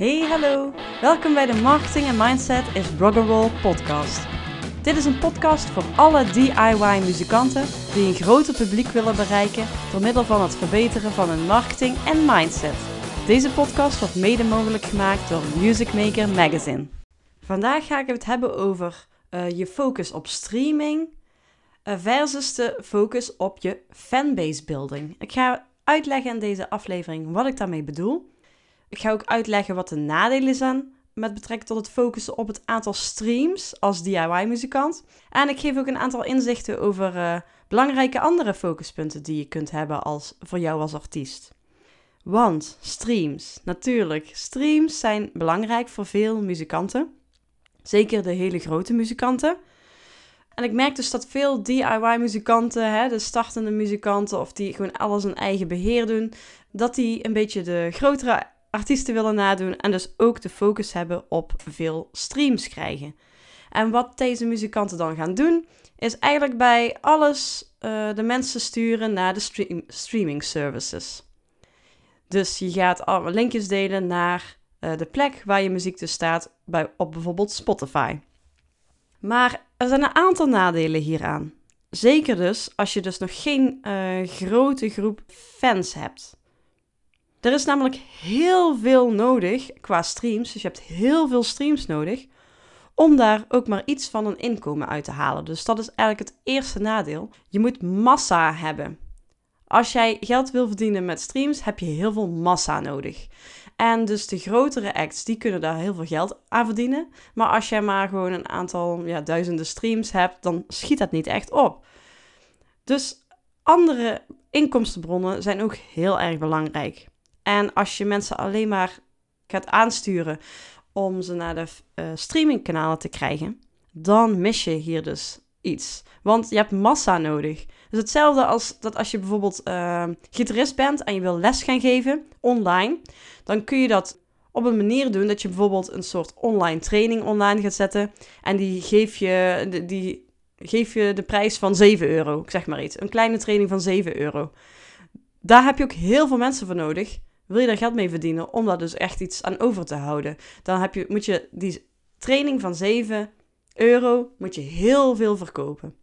Hey, hallo. Welkom bij de Marketing en Mindset is Rock'n'Roll podcast. Dit is een podcast voor alle DIY-muzikanten die een groter publiek willen bereiken door middel van het verbeteren van hun marketing en mindset. Deze podcast wordt mede mogelijk gemaakt door Music Maker Magazine. Vandaag ga ik het hebben over uh, je focus op streaming uh, versus de focus op je fanbase building. Ik ga uitleggen in deze aflevering wat ik daarmee bedoel. Ik ga ook uitleggen wat de nadelen zijn met betrekking tot het focussen op het aantal streams als DIY-muzikant. En ik geef ook een aantal inzichten over uh, belangrijke andere focuspunten die je kunt hebben als, voor jou als artiest. Want streams, natuurlijk, streams zijn belangrijk voor veel muzikanten. Zeker de hele grote muzikanten. En ik merk dus dat veel DIY-muzikanten, de startende muzikanten of die gewoon alles in eigen beheer doen, dat die een beetje de grotere artiesten willen nadoen en dus ook de focus hebben op veel streams krijgen. En wat deze muzikanten dan gaan doen, is eigenlijk bij alles uh, de mensen sturen naar de stream streaming services. Dus je gaat alle linkjes delen naar uh, de plek waar je muziek dus staat, bij, op bijvoorbeeld Spotify. Maar er zijn een aantal nadelen hieraan. Zeker dus als je dus nog geen uh, grote groep fans hebt. Er is namelijk heel veel nodig qua streams. Dus je hebt heel veel streams nodig om daar ook maar iets van een inkomen uit te halen. Dus dat is eigenlijk het eerste nadeel. Je moet massa hebben. Als jij geld wil verdienen met streams, heb je heel veel massa nodig. En dus de grotere acts, die kunnen daar heel veel geld aan verdienen. Maar als jij maar gewoon een aantal ja, duizenden streams hebt, dan schiet dat niet echt op. Dus andere inkomstenbronnen zijn ook heel erg belangrijk. En als je mensen alleen maar gaat aansturen om ze naar de uh, streamingkanalen te krijgen, dan mis je hier dus iets. Want je hebt massa nodig. Dus hetzelfde als dat als je bijvoorbeeld uh, gitarist bent en je wil les gaan geven online, dan kun je dat op een manier doen dat je bijvoorbeeld een soort online training online gaat zetten en die geef je, die geef je de prijs van 7 euro, ik zeg maar iets. Een kleine training van 7 euro. Daar heb je ook heel veel mensen voor nodig wil je daar geld mee verdienen om daar dus echt iets aan over te houden, dan heb je, moet je die training van 7 euro moet je heel veel verkopen.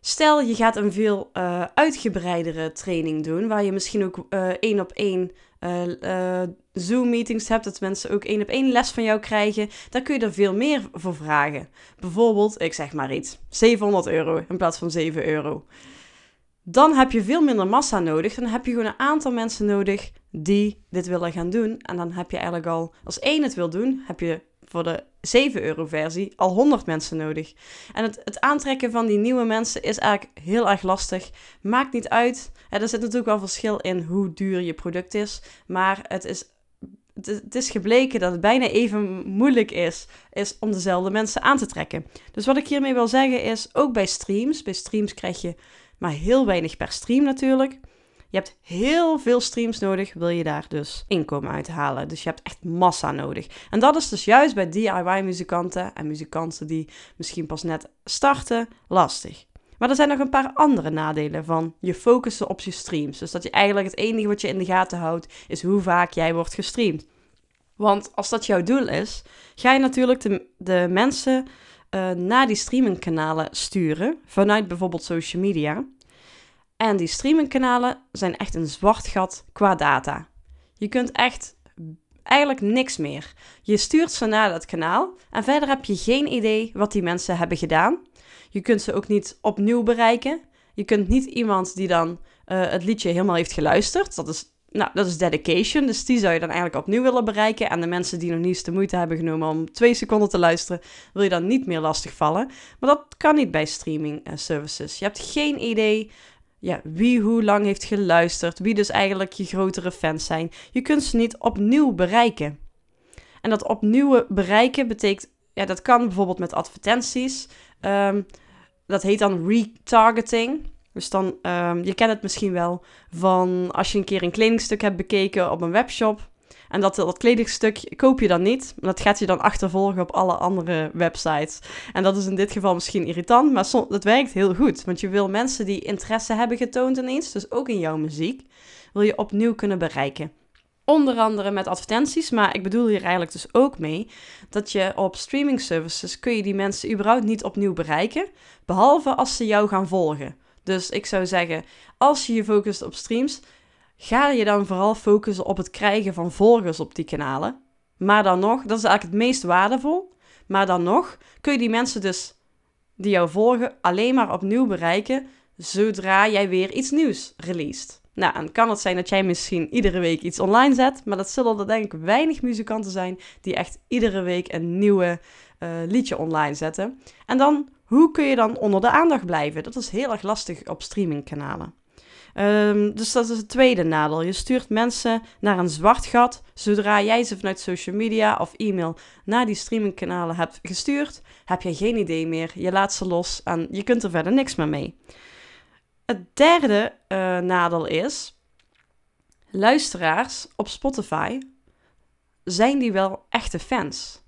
Stel je gaat een veel uh, uitgebreidere training doen, waar je misschien ook uh, één op één uh, Zoom-meetings hebt, dat mensen ook één op één les van jou krijgen, dan kun je er veel meer voor vragen. Bijvoorbeeld, ik zeg maar iets, 700 euro in plaats van 7 euro. Dan heb je veel minder massa nodig. Dan heb je gewoon een aantal mensen nodig die dit willen gaan doen. En dan heb je eigenlijk al, als één het wil doen, heb je voor de 7 euro versie al 100 mensen nodig. En het, het aantrekken van die nieuwe mensen is eigenlijk heel erg lastig. Maakt niet uit. er zit natuurlijk wel verschil in hoe duur je product is. Maar het is het is gebleken dat het bijna even moeilijk is, is om dezelfde mensen aan te trekken. Dus wat ik hiermee wil zeggen is, ook bij streams, bij streams krijg je maar heel weinig per stream natuurlijk. Je hebt heel veel streams nodig, wil je daar dus inkomen uit halen. Dus je hebt echt massa nodig. En dat is dus juist bij DIY-muzikanten en muzikanten die misschien pas net starten, lastig. Maar er zijn nog een paar andere nadelen van je focussen op je streams. Dus dat je eigenlijk het enige wat je in de gaten houdt, is hoe vaak jij wordt gestreamd. Want als dat jouw doel is, ga je natuurlijk de, de mensen uh, naar die streamingkanalen sturen vanuit bijvoorbeeld social media. En die streamingkanalen zijn echt een zwart gat qua data. Je kunt echt eigenlijk niks meer. Je stuurt ze naar dat kanaal en verder heb je geen idee wat die mensen hebben gedaan. Je kunt ze ook niet opnieuw bereiken. Je kunt niet iemand die dan uh, het liedje helemaal heeft geluisterd. Dat is, nou, dat is dedication. Dus die zou je dan eigenlijk opnieuw willen bereiken. En de mensen die nog niet eens de moeite hebben genomen om twee seconden te luisteren, wil je dan niet meer lastigvallen. Maar dat kan niet bij streaming uh, services. Je hebt geen idee ja, wie hoe lang heeft geluisterd, wie dus eigenlijk je grotere fans zijn. Je kunt ze niet opnieuw bereiken. En dat opnieuw bereiken betekent, ja, dat kan bijvoorbeeld met advertenties. Um, dat heet dan retargeting. Dus dan, um, je kent het misschien wel van als je een keer een kledingstuk hebt bekeken op een webshop. En dat, dat kledingstuk koop je dan niet. Dat gaat je dan achtervolgen op alle andere websites. En dat is in dit geval misschien irritant, maar dat werkt heel goed. Want je wil mensen die interesse hebben getoond in iets, dus ook in jouw muziek, wil je opnieuw kunnen bereiken. Onder andere met advertenties, maar ik bedoel hier eigenlijk dus ook mee dat je op streaming services kun je die mensen überhaupt niet opnieuw bereiken, behalve als ze jou gaan volgen. Dus ik zou zeggen, als je je focust op streams, ga je dan vooral focussen op het krijgen van volgers op die kanalen. Maar dan nog, dat is eigenlijk het meest waardevol. Maar dan nog kun je die mensen dus die jou volgen alleen maar opnieuw bereiken zodra jij weer iets nieuws released. Nou, en kan het zijn dat jij misschien iedere week iets online zet, maar dat zullen er denk ik weinig muzikanten zijn die echt iedere week een nieuwe uh, liedje online zetten. En dan, hoe kun je dan onder de aandacht blijven? Dat is heel erg lastig op streamingkanalen. Um, dus dat is het tweede nadeel. Je stuurt mensen naar een zwart gat. Zodra jij ze vanuit social media of e-mail naar die streamingkanalen hebt gestuurd, heb je geen idee meer. Je laat ze los en je kunt er verder niks meer mee. Het derde uh, nadeel is, luisteraars op Spotify, zijn die wel echte fans?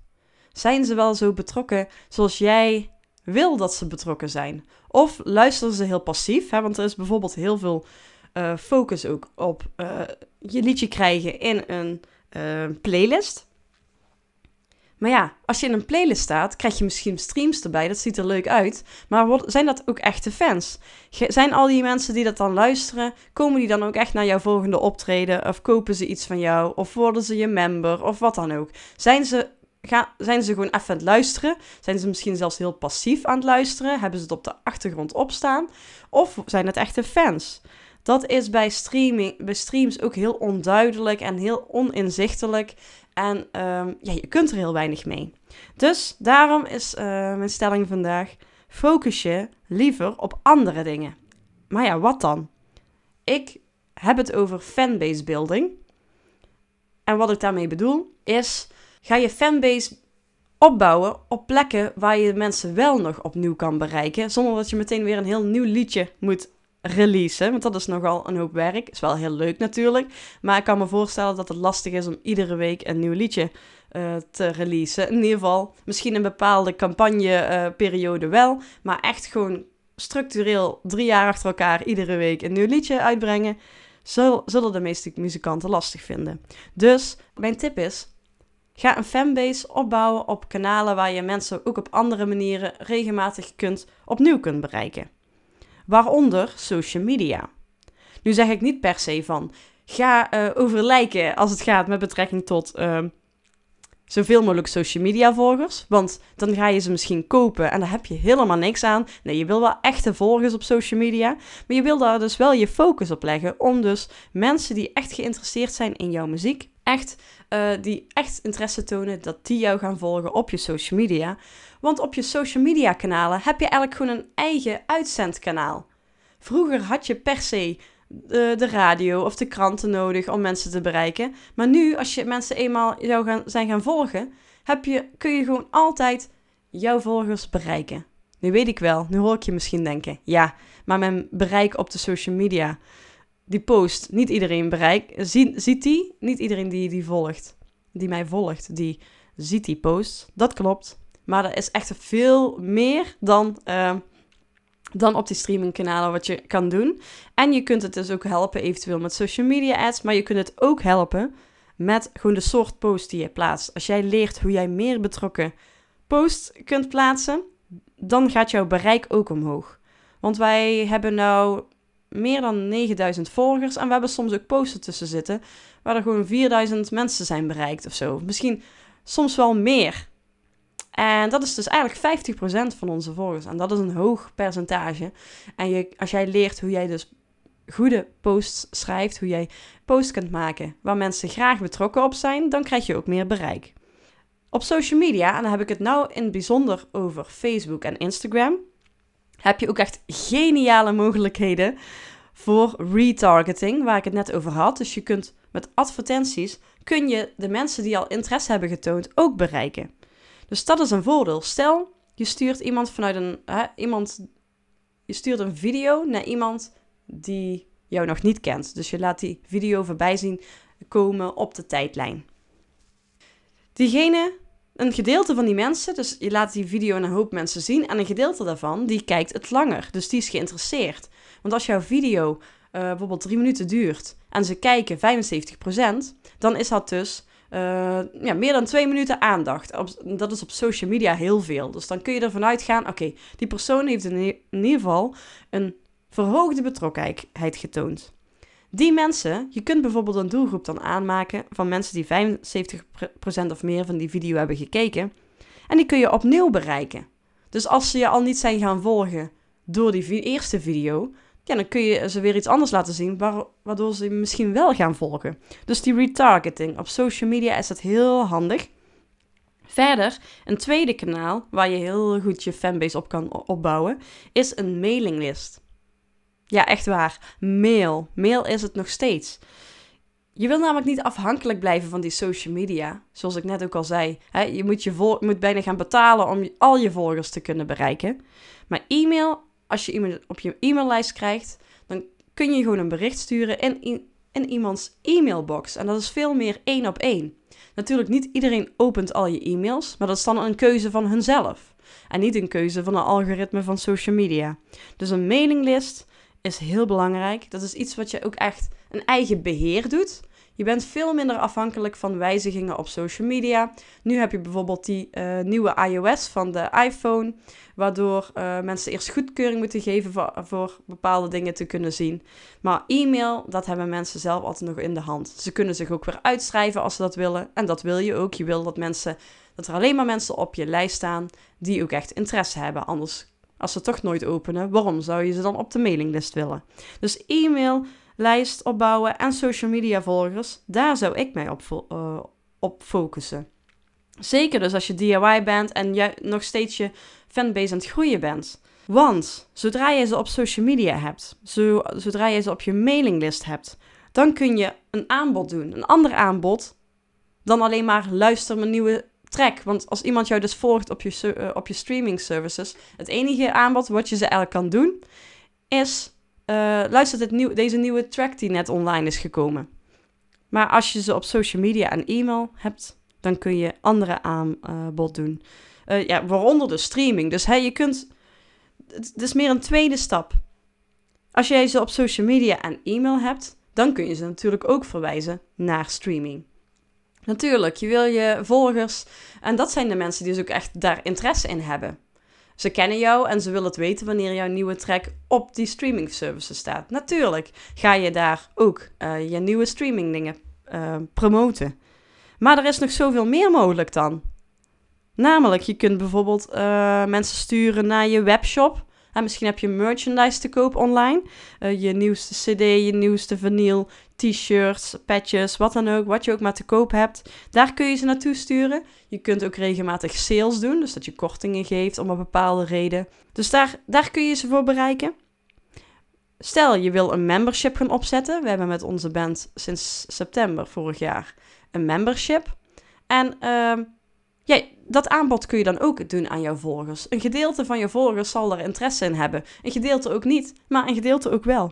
Zijn ze wel zo betrokken zoals jij wil dat ze betrokken zijn? Of luisteren ze heel passief? Hè? Want er is bijvoorbeeld heel veel uh, focus ook op uh, je liedje krijgen in een playlist. Maar ja, als je in een playlist staat, krijg je misschien streams erbij. Dat ziet er leuk uit. Maar zijn dat ook echte fans? Zijn al die mensen die dat dan luisteren, komen die dan ook echt naar jouw volgende optreden? Of kopen ze iets van jou? Of worden ze je member? Of wat dan ook? Zijn ze, gaan, zijn ze gewoon even aan het luisteren? Zijn ze misschien zelfs heel passief aan het luisteren? Hebben ze het op de achtergrond opstaan? Of zijn het echte fans? Dat is bij, streaming, bij streams ook heel onduidelijk en heel oninzichtelijk. En um, ja, je kunt er heel weinig mee. Dus daarom is uh, mijn stelling vandaag: focus je liever op andere dingen. Maar ja, wat dan? Ik heb het over fanbase building. En wat ik daarmee bedoel is: ga je fanbase opbouwen op plekken waar je mensen wel nog opnieuw kan bereiken, zonder dat je meteen weer een heel nieuw liedje moet releasen. Want dat is nogal een hoop werk. Is wel heel leuk natuurlijk. Maar ik kan me voorstellen dat het lastig is om iedere week een nieuw liedje uh, te releasen. In ieder geval, misschien een bepaalde campagneperiode uh, wel. Maar echt gewoon structureel drie jaar achter elkaar iedere week een nieuw liedje uitbrengen. Zullen de meeste muzikanten lastig vinden. Dus mijn tip is. Ga een fanbase opbouwen op kanalen waar je mensen ook op andere manieren regelmatig kunt, opnieuw kunt bereiken waaronder social media. Nu zeg ik niet per se van ga uh, overlijken als het gaat met betrekking tot uh, zoveel mogelijk social media volgers. Want dan ga je ze misschien kopen en daar heb je helemaal niks aan. Nee, je wil wel echte volgers op social media. Maar je wil daar dus wel je focus op leggen. Om dus mensen die echt geïnteresseerd zijn in jouw muziek. Echt, uh, die echt interesse tonen, dat die jou gaan volgen op je social media. Want op je social media kanalen heb je eigenlijk gewoon een eigen uitzendkanaal. Vroeger had je per se de, de, radio of de kranten nodig om mensen te bereiken. Maar nu, als je mensen eenmaal jou gaan, zijn gaan volgen, heb je, kun je gewoon altijd jouw volgers bereiken. Nu weet ik wel, nu hoor ik je misschien denken, ja, maar mijn bereik op de social media, die post, niet iedereen bereikt, ziet, ziet die, niet iedereen die die volgt, die mij volgt, die ziet die post. Dat klopt. Maar er is echt veel meer dan, uh, dan op die streamingkanalen wat je kan doen. En je kunt het dus ook helpen eventueel met social media ads. Maar je kunt het ook helpen met gewoon de soort post die je plaatst. Als jij leert hoe jij meer betrokken posts kunt plaatsen, dan gaat jouw bereik ook omhoog. Want wij hebben nou meer dan 9000 volgers en we hebben soms ook posts tussen zitten waar er gewoon 4000 mensen zijn bereikt of zo. Misschien soms wel meer. En dat is dus eigenlijk 50% van onze volgers. En dat is een hoog percentage. En je, als jij leert hoe jij dus goede posts schrijft, hoe jij posts kunt maken waar mensen graag betrokken op zijn, dan krijg je ook meer bereik. Op social media, en dan heb ik het nou in het bijzonder over Facebook en Instagram, heb je ook echt geniale mogelijkheden voor retargeting, waar ik het net over had. Dus je kunt met advertenties, kun je de mensen die al interesse hebben getoond ook bereiken. Dus dat is een voordeel. Stel, je stuurt iemand vanuit een, hè, iemand, je stuurt een video naar iemand die jou nog niet kent. Dus je laat die video voorbij zien komen op de tijdlijn. Diegene, een gedeelte van die mensen, dus je laat die video een hoop mensen zien en een gedeelte daarvan, die kijkt het langer. Dus die is geïnteresseerd. Want als jouw video uh, bijvoorbeeld drie minuten duurt en ze kijken 75%, dan is dat dus uh, ja, meer dan twee minuten aandacht. Dat is op social media heel veel. Dus dan kun je ervan uitgaan, oké, die persoon heeft in ieder geval een verhoogde betrokkenheid getoond. Die mensen, je kunt bijvoorbeeld een doelgroep dan aanmaken van mensen die 75% of meer van die video hebben gekeken. En die kun je opnieuw bereiken. Dus als ze je al niet zijn gaan volgen door die eerste video, ja, dan kun je ze weer iets anders laten zien, waardoor ze misschien wel gaan volgen. Dus die retargeting op social media is dat heel handig. Verder, een tweede kanaal waar je heel goed je fanbase op kan opbouwen, is een mailinglist. Ja, echt waar. Mail. Mail is het nog steeds. Je wil namelijk niet afhankelijk blijven van die social media. Zoals ik net ook al zei. Hè, je moet, je moet bijna gaan betalen om al je volgers te kunnen bereiken. Maar e-mail, als je iemand op je e-maillijst krijgt, dan kun je gewoon een bericht sturen in, in, in iemands e-mailbox. En dat is veel meer één op één. Natuurlijk, niet iedereen opent al je e-mails, maar dat is dan een keuze van hunzelf. En niet een keuze van een algoritme van social media. Dus een mailinglist is heel belangrijk. Dat is iets wat je ook echt een eigen beheer doet. Je bent veel minder afhankelijk van wijzigingen op social media. Nu heb je bijvoorbeeld die uh, nieuwe iOS van de iPhone, waardoor uh, mensen eerst goedkeuring moeten geven voor, voor, bepaalde dingen te kunnen zien. Maar e-mail, dat hebben mensen zelf altijd nog in de hand. Ze kunnen zich ook weer uitschrijven als ze dat willen. En dat wil je ook. Je wil dat mensen, dat er alleen maar mensen op je lijst staan die ook echt interesse hebben. Anders als ze toch nooit openen, waarom zou je ze dan op de mailinglist willen? Dus e-mail, lijst opbouwen en social media volgers, daar zou ik mij op, uh, op focussen. Zeker dus als je DIY bent en je nog steeds je fanbase aan het groeien bent. Want zodra je ze op social media hebt, zo, zodra je ze op je mailinglist hebt, dan kun je een aanbod doen. Een ander aanbod dan alleen maar luister mijn nieuwe track. Want als iemand jou dus volgt op je, uh, op je streaming services, het enige aanbod wat je ze eigenlijk kan doen, is uh, luister dit deze nieuwe track die net online is gekomen. Maar als je ze op social media en e-mail hebt, dan kun je andere aanbod doen. Uh, ja, waaronder de streaming. Dus hey, je kunt. Het is meer een tweede stap. Als jij ze op social media en e-mail hebt, dan kun je ze natuurlijk ook verwijzen naar streaming. Natuurlijk, je wil je volgers. En dat zijn de mensen die dus ook echt daar interesse in hebben. Ze kennen jou en ze willen het weten wanneer jouw nieuwe track op die streaming services staat. Natuurlijk ga je daar ook uh, je nieuwe streaming dingen uh, promoten. Maar er is nog zoveel meer mogelijk dan. Namelijk, je kunt bijvoorbeeld uh, mensen sturen naar je webshop. En misschien heb je merchandise te koop online. je nieuwste CD, je nieuwste vinyl, t-shirts, patches, wat dan ook, wat je ook maar te koop hebt. Daar kun je ze naartoe sturen. Je kunt ook regelmatig sales doen, dus dat je kortingen geeft om een bepaalde reden. Dus daar, daar kun je ze voor bereiken. Stel je wil een membership gaan opzetten. We hebben met onze band sinds september vorig jaar een membership. En uh, ja, dat aanbod kun je dan ook doen aan jouw volgers. Een gedeelte van je volgers zal er interesse in hebben. Een gedeelte ook niet, maar een gedeelte ook wel.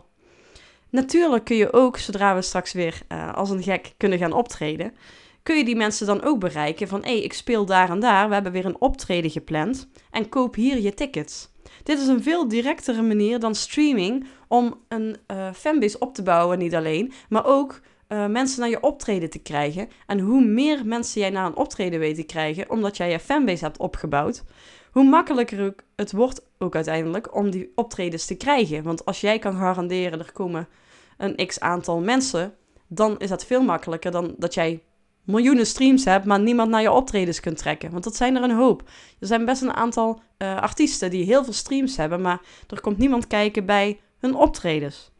Natuurlijk kun je ook, zodra we straks weer uh, als een gek kunnen gaan optreden, kun je die mensen dan ook bereiken van hé, hey, ik speel daar en daar, we hebben weer een optreden gepland en koop hier je tickets. Dit is een veel directere manier dan streaming om een uh, fanbase op te bouwen, niet alleen, maar ook uh, mensen naar je optreden te krijgen. En hoe meer mensen jij naar een optreden weet te krijgen, omdat jij je fanbase hebt opgebouwd, hoe makkelijker het wordt ook uiteindelijk om die optredens te krijgen. Want als jij kan garanderen er komen een x aantal mensen, dan is dat veel makkelijker dan dat jij miljoenen streams hebt, maar niemand naar je optredens kunt trekken. Want dat zijn er een hoop. Er zijn best een aantal uh, artiesten die heel veel streams hebben, maar er komt niemand kijken bij hun optredens.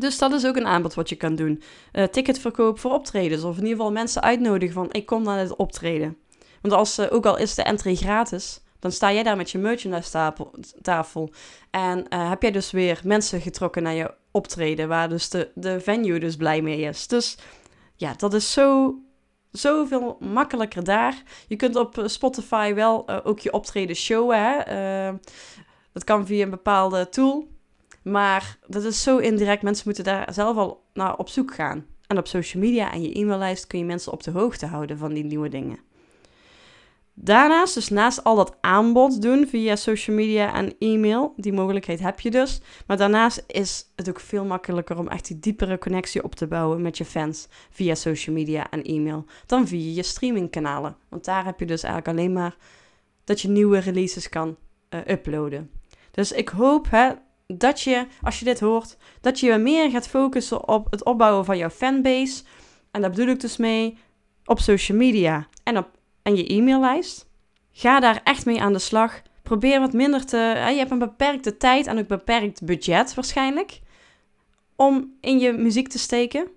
Dus dat is ook een aanbod wat je kan doen. Uh, ticketverkoop voor optredens. Of in ieder geval mensen uitnodigen van ik kom naar het optreden. Want als, uh, ook al is de entree gratis, dan sta jij daar met je merchandise tafel, en uh, heb jij dus weer mensen getrokken naar je optreden, waar dus de, de venue dus blij mee is. Dus ja, dat is zo, zoveel makkelijker daar. Je kunt op Spotify wel ook je optreden showen. Hè? Dat kan via een bepaalde tool. Maar dat is zo indirect. Mensen moeten daar zelf al naar op zoek gaan. En op social media en je e-maillijst kun je mensen op de hoogte houden van die nieuwe dingen. Daarnaast, dus naast al dat aanbod doen via social media en e-mail, die mogelijkheid heb je dus. Maar daarnaast is het ook veel makkelijker om echt die diepere connectie op te bouwen met je fans via social media en e-mail dan via je streamingkanalen. Want daar heb je dus eigenlijk alleen maar dat je nieuwe releases kan uh, uploaden. Dus ik hoop hè, dat je, als je dit hoort, dat je meer gaat focussen op het opbouwen van jouw fanbase. En daar bedoel ik dus mee op social media en op en je e-maillijst. Ga daar echt mee aan de slag. Probeer wat minder te. je hebt een beperkte tijd en ook beperkt budget waarschijnlijk. Om in je muziek te steken.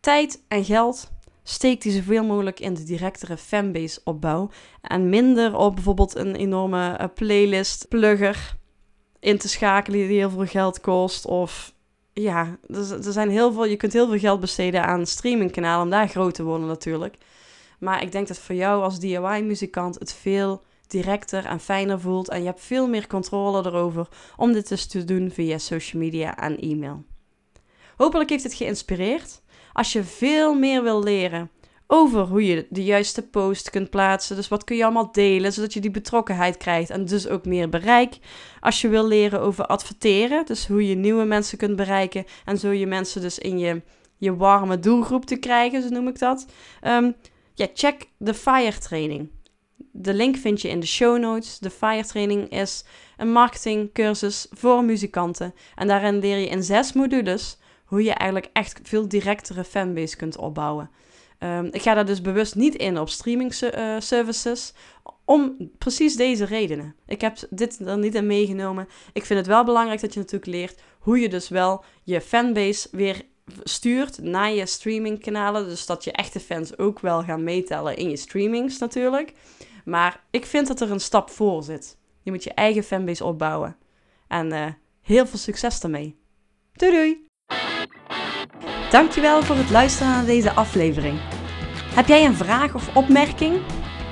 Tijd en geld. Steek die zoveel mogelijk in de directere fanbase opbouw. En minder op bijvoorbeeld een enorme uh, playlist plugger in te schakelen die heel veel geld kost. Of ja, er, er zijn heel veel, je kunt heel veel geld besteden aan streamingkanalen om daar groot te worden natuurlijk. Maar ik denk dat voor jou als DIY-muzikant het veel directer en fijner voelt. En je hebt veel meer controle erover om dit dus te doen via social media en e-mail. Hopelijk heeft het geïnspireerd. Als je veel meer wil leren over hoe je de juiste post kunt plaatsen. Dus wat kun je allemaal delen, zodat je die betrokkenheid krijgt en dus ook meer bereik. Als je wil leren over adverteren, dus hoe je nieuwe mensen kunt bereiken en zo je mensen dus in je, je warme doelgroep te krijgen, zo noem ik dat. Um, ja, check de FIRE training. De link vind je in de show notes. De FIRE training is een marketingcursus voor muzikanten. En daarin leer je in zes modules hoe je eigenlijk echt veel directere fanbase kunt opbouwen. Um, ik ga daar dus bewust niet in op streaming uh, services, om precies deze redenen. Ik heb dit er niet in meegenomen. Ik vind het wel belangrijk dat je natuurlijk leert hoe je dus wel je fanbase weer stuurt naar je streamingkanalen. Dus dat je echte fans ook wel gaan meetellen in je streamings natuurlijk. Maar ik vind dat er een stap voor zit. Je moet je eigen fanbase opbouwen. En uh, heel veel succes daarmee. Doei doei! Dankjewel voor het luisteren naar deze aflevering. Heb jij een vraag of opmerking?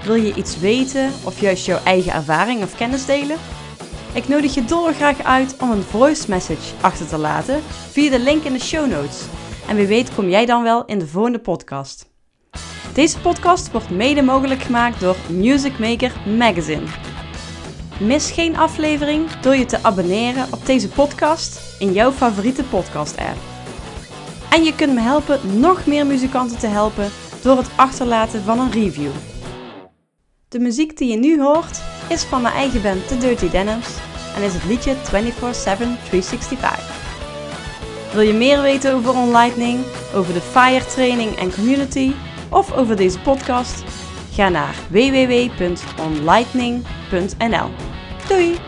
Wil je iets weten of juist jouw eigen ervaring of kennis delen? Ik nodig je dolgraag uit om een voice message achter te laten via de link in de show notes. En wie weet kom jij dan wel in de volgende podcast. Deze podcast wordt mede mogelijk gemaakt door Music Maker Magazine. Mis geen aflevering door je te abonneren op deze podcast in jouw favoriete podcast-app. En je kunt me helpen nog meer muzikanten te helpen door het achterlaten van een review. De muziek die je nu hoort is van mijn eigen band The Dirty Denims en is het liedje 24-7 365. Wil je meer weten over OnLightning, over de FIRE training en community of over deze podcast? Ga naar www.onlightning.nl. Doei!